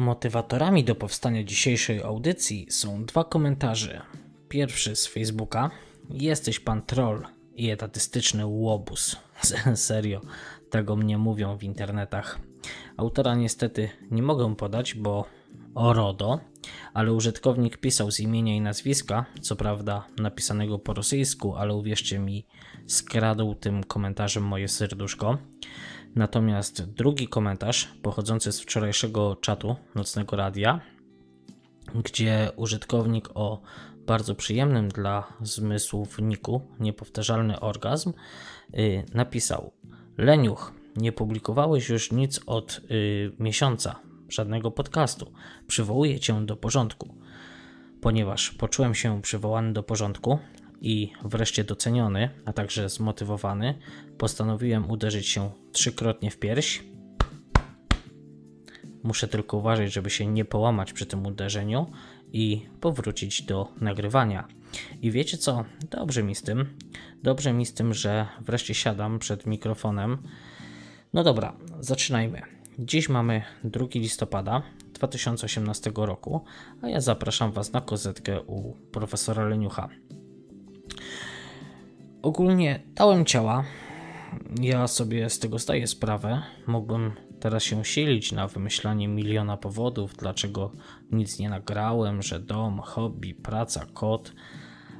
Motywatorami do powstania dzisiejszej audycji są dwa komentarze. Pierwszy z Facebooka. Jesteś pan troll i etatystyczny łobuz. Serio, tego mnie mówią w internetach. Autora niestety nie mogę podać, bo Orodo, ale użytkownik pisał z imienia i nazwiska, co prawda napisanego po rosyjsku, ale uwierzcie mi, skradł tym komentarzem moje serduszko. Natomiast drugi komentarz, pochodzący z wczorajszego czatu Nocnego Radia, gdzie użytkownik o bardzo przyjemnym dla zmysłów niku niepowtarzalny orgazm yy, napisał: Leniuch, nie publikowałeś już nic od yy, miesiąca, żadnego podcastu. Przywołuję cię do porządku. Ponieważ poczułem się przywołany do porządku, i wreszcie doceniony, a także zmotywowany, postanowiłem uderzyć się trzykrotnie w pierś. Muszę tylko uważać, żeby się nie połamać przy tym uderzeniu i powrócić do nagrywania. I wiecie co? Dobrze mi z tym. Dobrze mi z tym, że wreszcie siadam przed mikrofonem. No dobra, zaczynajmy. Dziś mamy 2 listopada 2018 roku, a ja zapraszam Was na kozetkę u profesora Leniucha. Ogólnie dałem ciała. Ja sobie z tego zdaję sprawę. Mógłbym teraz się silić na wymyślanie miliona powodów, dlaczego nic nie nagrałem, że dom, hobby, praca, kot,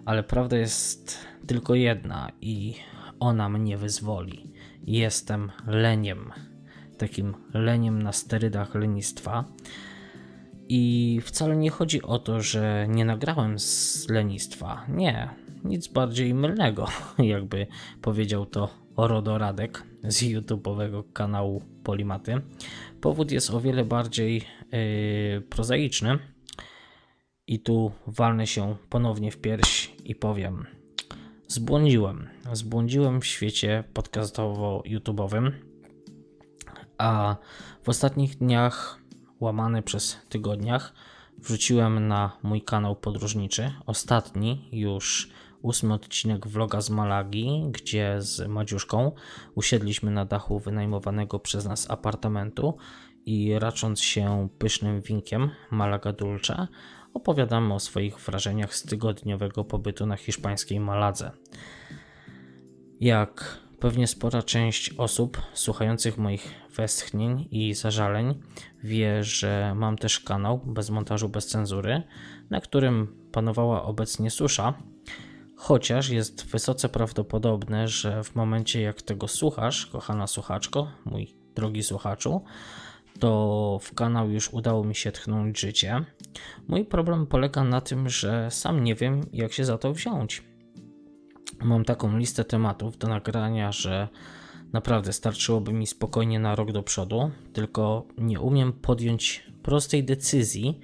ale prawda jest tylko jedna i ona mnie wyzwoli. Jestem leniem, takim leniem na sterydach lenistwa. I wcale nie chodzi o to, że nie nagrałem z lenistwa. Nie, nic bardziej mylnego, jakby powiedział to Orodo Radek z YouTube'owego kanału Polimaty. Powód jest o wiele bardziej yy, prozaiczny. I tu walnę się ponownie w pierś i powiem: Zbłądziłem. Zbłądziłem w świecie podcastowo-YouTube'owym, a w ostatnich dniach, łamany przez tygodniach, wrzuciłem na mój kanał podróżniczy, ostatni już ósmy odcinek vloga z Malagi, gdzie z Madziuszką usiedliśmy na dachu wynajmowanego przez nas apartamentu i racząc się pysznym winkiem Malaga Dulce, opowiadamy o swoich wrażeniach z tygodniowego pobytu na hiszpańskiej Maladze. Jak pewnie spora część osób słuchających moich westchnień i zażaleń wie, że mam też kanał bez montażu, bez cenzury, na którym panowała obecnie susza, Chociaż jest wysoce prawdopodobne, że w momencie jak tego słuchasz, kochana słuchaczko, mój drogi słuchaczu, to w kanał już udało mi się tchnąć życie. Mój problem polega na tym, że sam nie wiem, jak się za to wziąć. Mam taką listę tematów do nagrania, że naprawdę starczyłoby mi spokojnie na rok do przodu, tylko nie umiem podjąć prostej decyzji,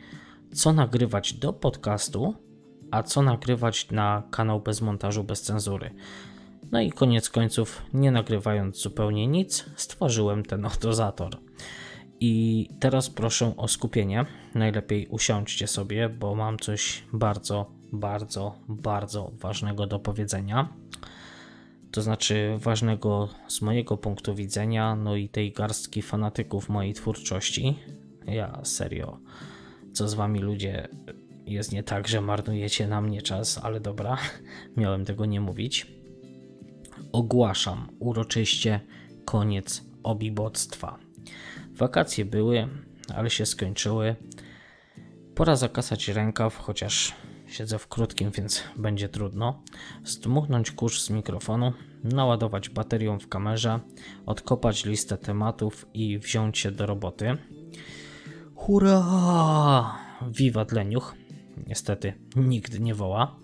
co nagrywać do podcastu, a co nagrywać na kanał bez montażu, bez cenzury. No i koniec końców, nie nagrywając zupełnie nic, stworzyłem ten otozator. I teraz proszę o skupienie. Najlepiej usiądźcie sobie, bo mam coś bardzo, bardzo, bardzo ważnego do powiedzenia. To znaczy ważnego z mojego punktu widzenia, no i tej garstki fanatyków mojej twórczości. Ja serio, co z wami ludzie jest nie tak, że marnujecie na mnie czas, ale dobra, miałem tego nie mówić. Ogłaszam uroczyście koniec obiboctwa. Wakacje były, ale się skończyły. Pora zakasać rękaw, chociaż siedzę w krótkim, więc będzie trudno. Zdmuchnąć kurz z mikrofonu, naładować baterią w kamerze, odkopać listę tematów i wziąć się do roboty. Hurra! Wiwat leniuch! Niestety nikt nie woła.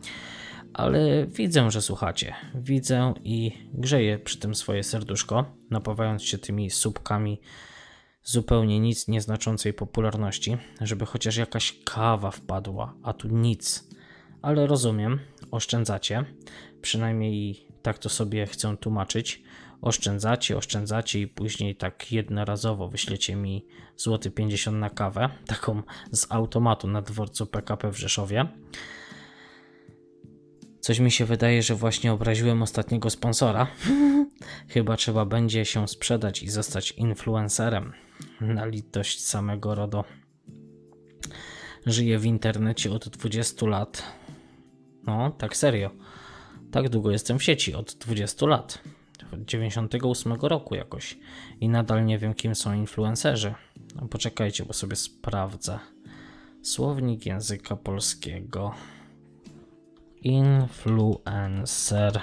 Ale widzę, że słuchacie. Widzę i grzeję przy tym swoje serduszko, napawając się tymi słupkami zupełnie nic nieznaczącej popularności, żeby chociaż jakaś kawa wpadła, a tu nic. Ale rozumiem, oszczędzacie, przynajmniej tak to sobie chcę tłumaczyć. Oszczędzacie, oszczędzacie i później tak jednorazowo wyślecie mi złoty 50 na kawę, taką z automatu na dworcu PKP w Rzeszowie. Coś mi się wydaje, że właśnie obraziłem ostatniego sponsora. Chyba trzeba będzie się sprzedać i zostać influencerem na litość samego RODO. żyję w internecie od 20 lat. No, tak serio. Tak długo jestem w sieci, od 20 lat. Od 98 roku jakoś. I nadal nie wiem, kim są influencerzy. No, poczekajcie, bo sobie sprawdzę. Słownik języka polskiego. Influencer.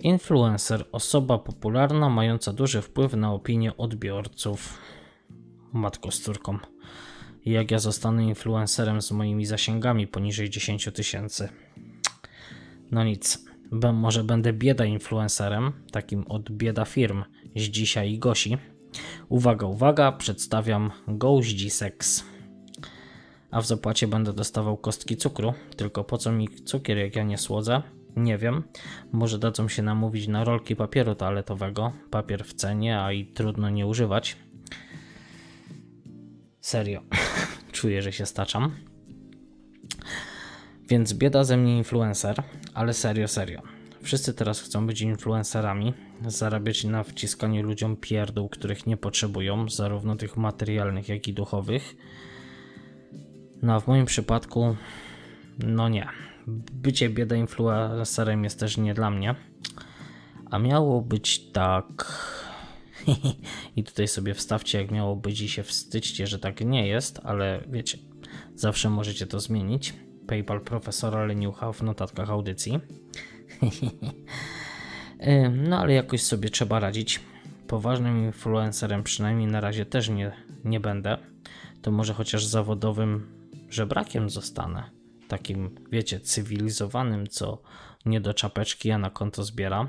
Influencer osoba popularna mająca duży wpływ na opinię odbiorców. Matko z córką. Jak ja zostanę influencerem z moimi zasięgami poniżej 10 tysięcy? No nic. B może będę bieda influencerem, takim od bieda firm z dzisiaj i Gosi. Uwaga, uwaga, przedstawiam Goździ Seks. A w zapłacie będę dostawał kostki cukru, tylko po co mi cukier, jak ja nie słodzę? Nie wiem. Może dadzą się namówić na rolki papieru toaletowego. Papier w cenie, a i trudno nie używać. Serio. Czuję, że się staczam. Więc bieda ze mnie influencer, ale serio, serio. Wszyscy teraz chcą być influencerami, zarabiać na wciskaniu ludziom pierdół, których nie potrzebują, zarówno tych materialnych, jak i duchowych. No a w moim przypadku, no nie. Bycie bieda influencerem jest też nie dla mnie. A miało być tak. I tutaj sobie wstawcie, jak miało być, i się wstydźcie, że tak nie jest, ale wiecie, zawsze możecie to zmienić. PayPal profesora Leniucha w notatkach audycji. no ale jakoś sobie trzeba radzić. Poważnym influencerem przynajmniej na razie też nie, nie będę. To może chociaż zawodowym żebrakiem zostanę. Takim, wiecie, cywilizowanym, co nie do czapeczki, a na konto zbiera.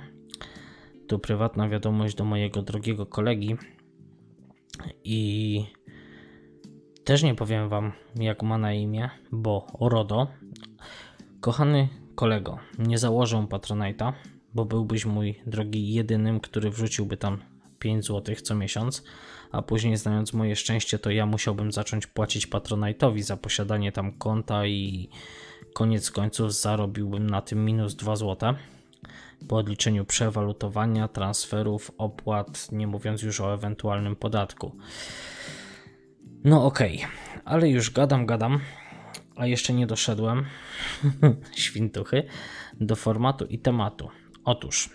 Tu prywatna wiadomość do mojego drogiego kolegi. I też nie powiem wam, jak ma na imię, bo RODO. Kochany kolego, nie założę Patronite'a, bo byłbyś mój drogi jedynym, który wrzuciłby tam 5 zł co miesiąc, a później znając moje szczęście, to ja musiałbym zacząć płacić Patronite'owi za posiadanie tam konta i koniec końców zarobiłbym na tym minus 2 zł po odliczeniu przewalutowania, transferów, opłat, nie mówiąc już o ewentualnym podatku. No okej, okay. ale już gadam, gadam, a jeszcze nie doszedłem, świntuchy, do formatu i tematu. Otóż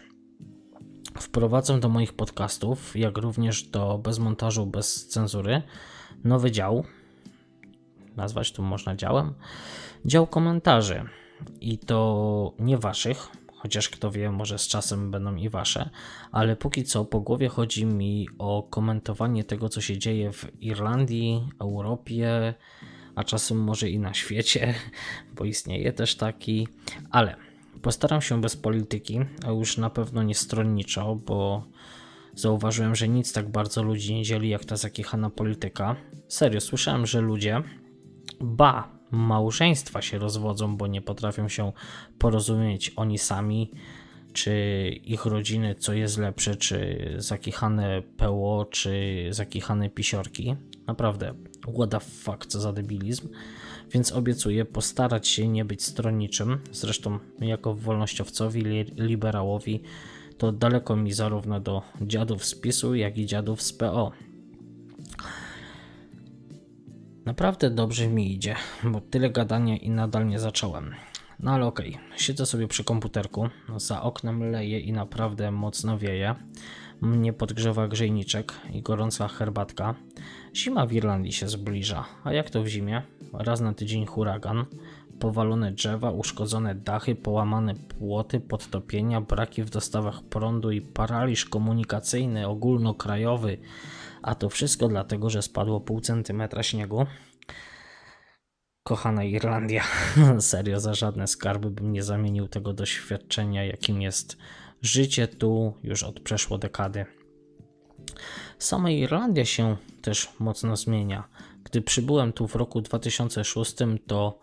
wprowadzę do moich podcastów, jak również do bez montażu, bez cenzury, nowy dział. Nazwać to można działem. Dział komentarzy. I to nie waszych, chociaż kto wie, może z czasem będą i wasze, ale póki co po głowie chodzi mi o komentowanie tego, co się dzieje w Irlandii, Europie, a czasem może i na świecie, bo istnieje też taki, ale postaram się bez polityki, a już na pewno nie stronniczo, bo zauważyłem, że nic tak bardzo ludzi nie dzieli jak ta zakichana polityka. Serio, słyszałem, że ludzie, ba, małżeństwa się rozwodzą, bo nie potrafią się porozumieć oni sami, czy ich rodziny, co jest lepsze, czy zakichane PO, czy zakichane pisiorki. Naprawdę, what the fuck, co za debilizm. Więc obiecuję postarać się nie być stronniczym. Zresztą, jako wolnościowcowi, liberałowi, to daleko mi zarówno do dziadów z PiSu, jak i dziadów z PO. Naprawdę dobrze mi idzie, bo tyle gadania i nadal nie zacząłem. No ale okej, okay. siedzę sobie przy komputerku, za oknem leje i naprawdę mocno wieje. Mnie podgrzewa grzejniczek i gorąca herbatka. Zima w Irlandii się zbliża, a jak to w zimie? Raz na tydzień huragan, powalone drzewa, uszkodzone dachy, połamane płoty, podtopienia, braki w dostawach prądu i paraliż komunikacyjny ogólnokrajowy a to wszystko dlatego, że spadło pół centymetra śniegu. Kochana Irlandia, serio, za żadne skarby bym nie zamienił tego doświadczenia, jakim jest życie tu już od przeszło dekady. Sama Irlandia się też mocno zmienia. Gdy przybyłem tu w roku 2006, to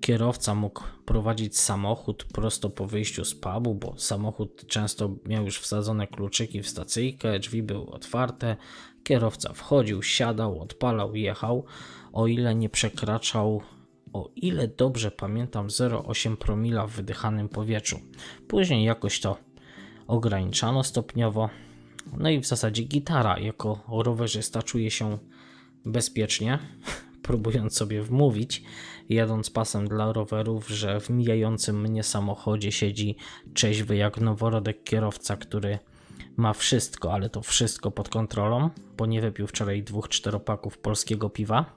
kierowca mógł prowadzić samochód prosto po wyjściu z pubu, bo samochód często miał już wsadzone kluczyki w stacyjkę, drzwi były otwarte, Kierowca wchodził, siadał, odpalał, jechał, o ile nie przekraczał, o ile dobrze pamiętam, 0,8 promila w wydychanym powietrzu. Później jakoś to ograniczano stopniowo. No i w zasadzie gitara jako rowerzysta czuje się bezpiecznie, próbując sobie wmówić, jadąc pasem dla rowerów, że w mijającym mnie samochodzie siedzi trzeźwy jak noworodek kierowca, który ma wszystko, ale to wszystko pod kontrolą, bo nie wypił wczoraj dwóch czteropaków polskiego piwa.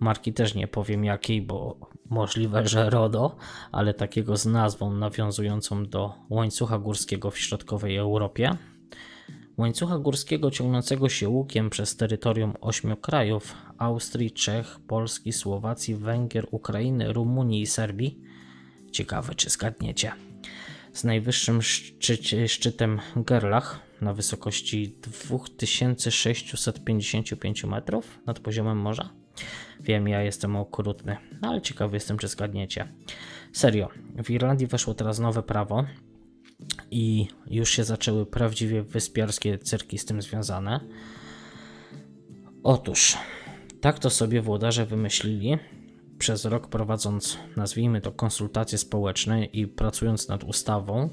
Marki też nie powiem jakiej, bo możliwe, że RODO, ale takiego z nazwą nawiązującą do łańcucha górskiego w środkowej Europie. Łańcucha górskiego ciągnącego się łukiem przez terytorium ośmiu krajów Austrii, Czech, Polski, Słowacji, Węgier, Ukrainy, Rumunii i Serbii. Ciekawe, czy zgadniecie. Z najwyższym szczycie, szczytem Gerlach na wysokości 2655 metrów nad poziomem morza. Wiem, ja jestem okrutny, no ale ciekawy jestem, czy zgadniecie. Serio, w Irlandii weszło teraz nowe prawo i już się zaczęły prawdziwie wyspiarskie cyrki z tym związane. Otóż, tak to sobie włodarze wymyślili, przez rok prowadząc, nazwijmy to, konsultacje społeczne i pracując nad ustawą,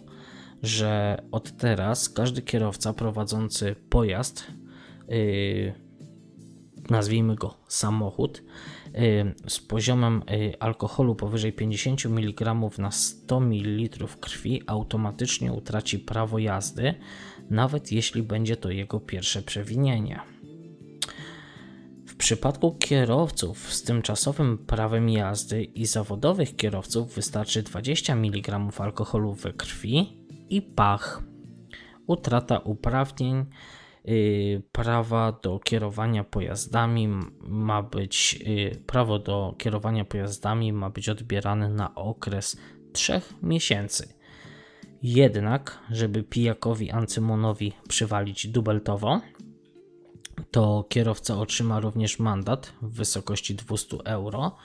że od teraz każdy kierowca prowadzący pojazd, yy, nazwijmy go samochód, yy, z poziomem yy, alkoholu powyżej 50 mg na 100 ml krwi automatycznie utraci prawo jazdy, nawet jeśli będzie to jego pierwsze przewinienie. W przypadku kierowców z tymczasowym prawem jazdy i zawodowych kierowców wystarczy 20 mg alkoholu we krwi i pach. Utrata uprawnień, yy, prawa do kierowania pojazdami ma być, yy, prawo do kierowania pojazdami ma być odbierane na okres 3 miesięcy. Jednak, żeby pijakowi Ancymonowi przywalić dubeltowo, to kierowca otrzyma również mandat w wysokości 200 euro,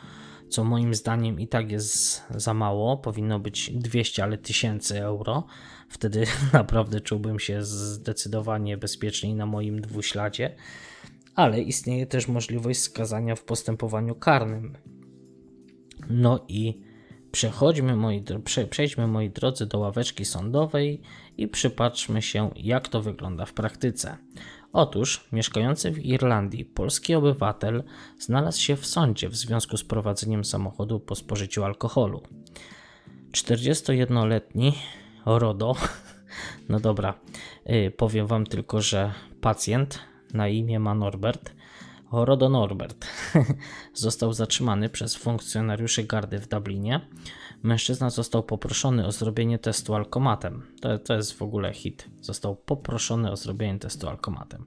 co moim zdaniem i tak jest za mało. Powinno być 200, ale 1000 euro. Wtedy naprawdę czułbym się zdecydowanie bezpieczniej na moim dwuśladzie. Ale istnieje też możliwość skazania w postępowaniu karnym. No i przechodźmy, moi, przejdźmy, moi drodzy, do ławeczki sądowej i przypatrzmy się, jak to wygląda w praktyce. Otóż mieszkający w Irlandii polski obywatel znalazł się w sądzie w związku z prowadzeniem samochodu po spożyciu alkoholu. 41-letni RODO, no dobra, yy, powiem wam tylko, że pacjent na imię ma Norbert, RODO Norbert, został zatrzymany przez funkcjonariuszy gardy w Dublinie Mężczyzna został poproszony o zrobienie testu alkomatem. To, to jest w ogóle hit. Został poproszony o zrobienie testu alkomatem.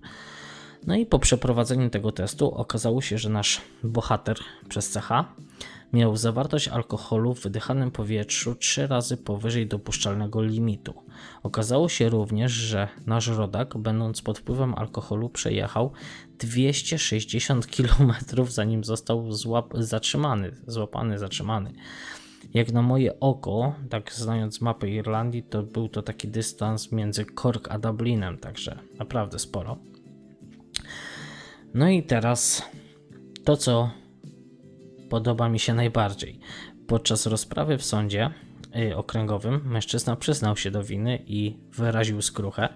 No i po przeprowadzeniu tego testu okazało się, że nasz bohater przez CH miał zawartość alkoholu w wydychanym powietrzu trzy razy powyżej dopuszczalnego limitu. Okazało się również, że nasz rodak, będąc pod wpływem alkoholu, przejechał 260 km zanim został złap- zatrzymany, złapany, zatrzymany. Jak na moje oko, tak znając mapę Irlandii, to był to taki dystans między Cork a Dublinem, także naprawdę sporo. No i teraz to, co podoba mi się najbardziej. Podczas rozprawy w sądzie y, okręgowym mężczyzna przyznał się do winy i wyraził skruchę,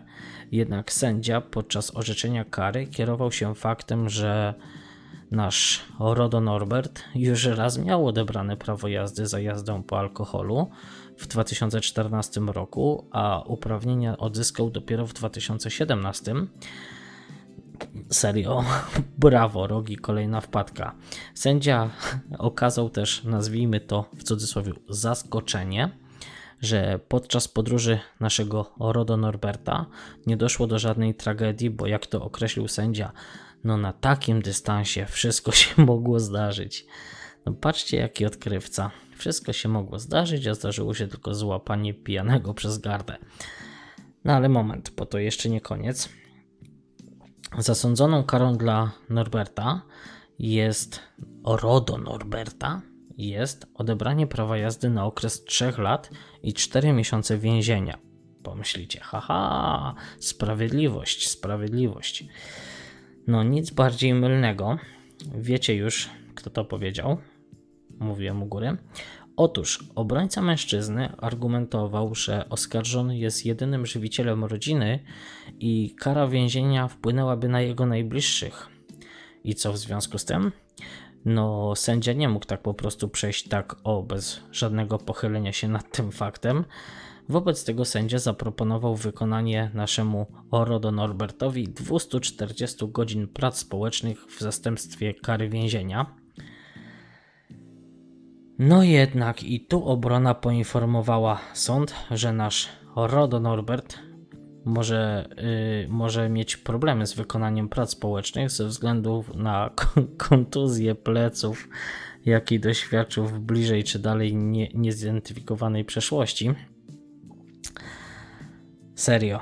jednak sędzia podczas orzeczenia kary kierował się faktem, że Nasz Rodo Norbert już raz miał odebrane prawo jazdy za jazdę po alkoholu w 2014 roku, a uprawnienia odzyskał dopiero w 2017. Serio, brawo, rogi, kolejna wpadka. Sędzia okazał też, nazwijmy to w cudzysłowie, zaskoczenie, że podczas podróży naszego Rodo Norberta nie doszło do żadnej tragedii, bo jak to określił sędzia, no na takim dystansie wszystko się mogło zdarzyć. No patrzcie, jaki odkrywca. Wszystko się mogło zdarzyć, a zdarzyło się tylko złapanie pijanego przez gardę. No ale moment, bo to jeszcze nie koniec. Zasądzoną karą dla Norberta jest RODO Norberta jest odebranie prawa jazdy na okres 3 lat i 4 miesiące więzienia. Pomyślicie, haha, sprawiedliwość, sprawiedliwość. No nic bardziej mylnego. Wiecie już, kto to powiedział. Mówiłem u góry. Otóż obrońca mężczyzny argumentował, że oskarżony jest jedynym żywicielem rodziny i kara więzienia wpłynęłaby na jego najbliższych. I co w związku z tym? No, sędzia nie mógł tak po prostu przejść tak o, bez żadnego pochylenia się nad tym faktem. Wobec tego sędzia zaproponował wykonanie naszemu Orodo Norbertowi 240 godzin prac społecznych w zastępstwie kary więzienia. No jednak i tu obrona poinformowała sąd, że nasz Rodo Norbert może, yy, może mieć problemy z wykonaniem prac społecznych ze względu na kontuzję pleców, jakiej doświadczył w bliżej czy dalej nie, niezidentyfikowanej przeszłości. Serio.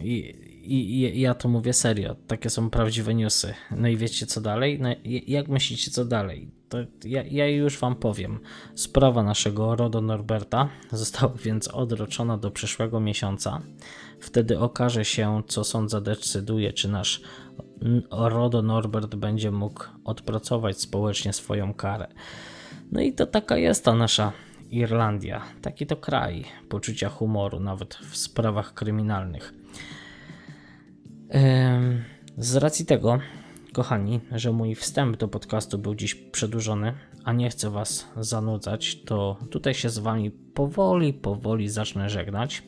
I, i, I, ja to mówię serio. Takie są prawdziwe newsy. No i wiecie co dalej? No, jak myślicie co dalej? To ja, ja już wam powiem. Sprawa naszego Rodo Norberta została więc odroczona do przyszłego miesiąca. Wtedy okaże się, co sąd zadecyduje, czy nasz Rodo Norbert będzie mógł odpracować społecznie swoją karę. No i to taka jest ta nasza Irlandia. Taki to kraj poczucia humoru, nawet w sprawach kryminalnych. Z racji tego, kochani, że mój wstęp do podcastu był dziś przedłużony, a nie chcę Was zanudzać, to tutaj się z Wami powoli, powoli zacznę żegnać.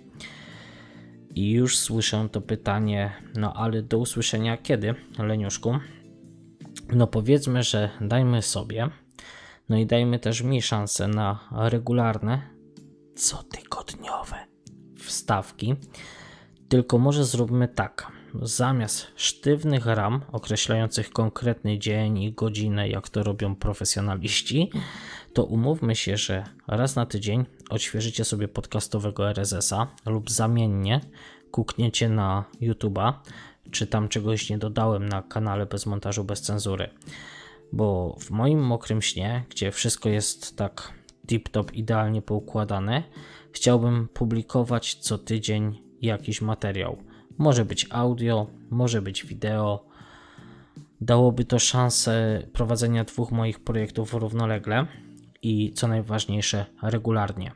I już słyszę to pytanie, no ale do usłyszenia kiedy, Leniuszku? No powiedzmy, że dajmy sobie, no i dajmy też mi szansę na regularne, cotygodniowe wstawki. Tylko może zróbmy tak. Zamiast sztywnych ram określających konkretny dzień i godzinę, jak to robią profesjonaliści, to umówmy się, że raz na tydzień odświeżycie sobie podcastowego RSS-a lub zamiennie kukniecie na YouTube'a, czy tam czegoś nie dodałem na kanale bez montażu, bez cenzury. Bo w moim mokrym śnie, gdzie wszystko jest tak tip-top idealnie poukładane, chciałbym publikować co tydzień jakiś materiał. Może być audio, może być wideo. Dałoby to szansę prowadzenia dwóch moich projektów równolegle i co najważniejsze, regularnie.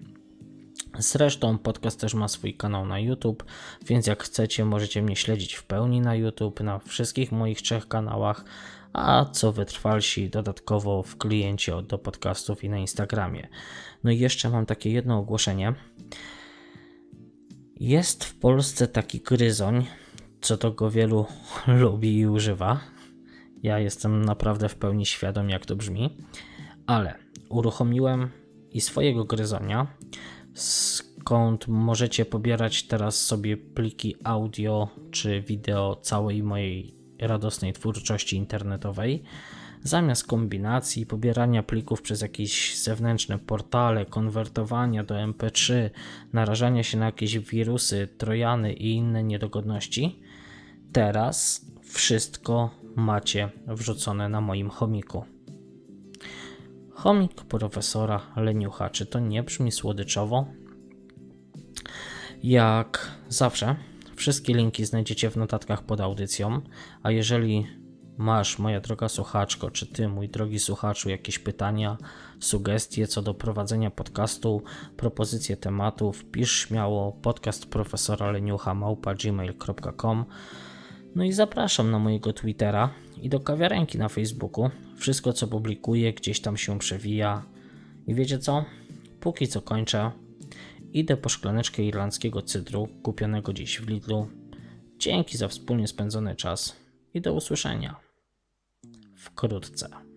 Zresztą podcast też ma swój kanał na YouTube, więc jak chcecie, możecie mnie śledzić w pełni na YouTube, na wszystkich moich trzech kanałach, a co wytrwalsi dodatkowo w kliencie do podcastów i na Instagramie. No i jeszcze mam takie jedno ogłoszenie. Jest w Polsce taki gryzoń, co to go wielu lubi i używa. Ja jestem naprawdę w pełni świadom, jak to brzmi, ale uruchomiłem i swojego gryzonia, skąd możecie pobierać teraz sobie pliki audio czy wideo całej mojej radosnej twórczości internetowej. Zamiast kombinacji, pobierania plików przez jakieś zewnętrzne portale, konwertowania do MP3, narażania się na jakieś wirusy, trojany i inne niedogodności, teraz wszystko macie wrzucone na moim chomiku. Chomik profesora Leniucha. Czy to nie brzmi słodyczowo? Jak zawsze, wszystkie linki znajdziecie w notatkach pod audycją, a jeżeli masz, moja droga słuchaczko, czy ty, mój drogi słuchaczu, jakieś pytania, sugestie co do prowadzenia podcastu, propozycje tematów, pisz śmiało podcast profesora Leniucha małpa gmail.com no i zapraszam na mojego Twittera i do kawiarenki na Facebooku. Wszystko co publikuję gdzieś tam się przewija. I wiecie co? Póki co kończę. Idę po szklaneczkę irlandzkiego cydru kupionego dziś w Lidlu. Dzięki za wspólnie spędzony czas i do usłyszenia wkrótce.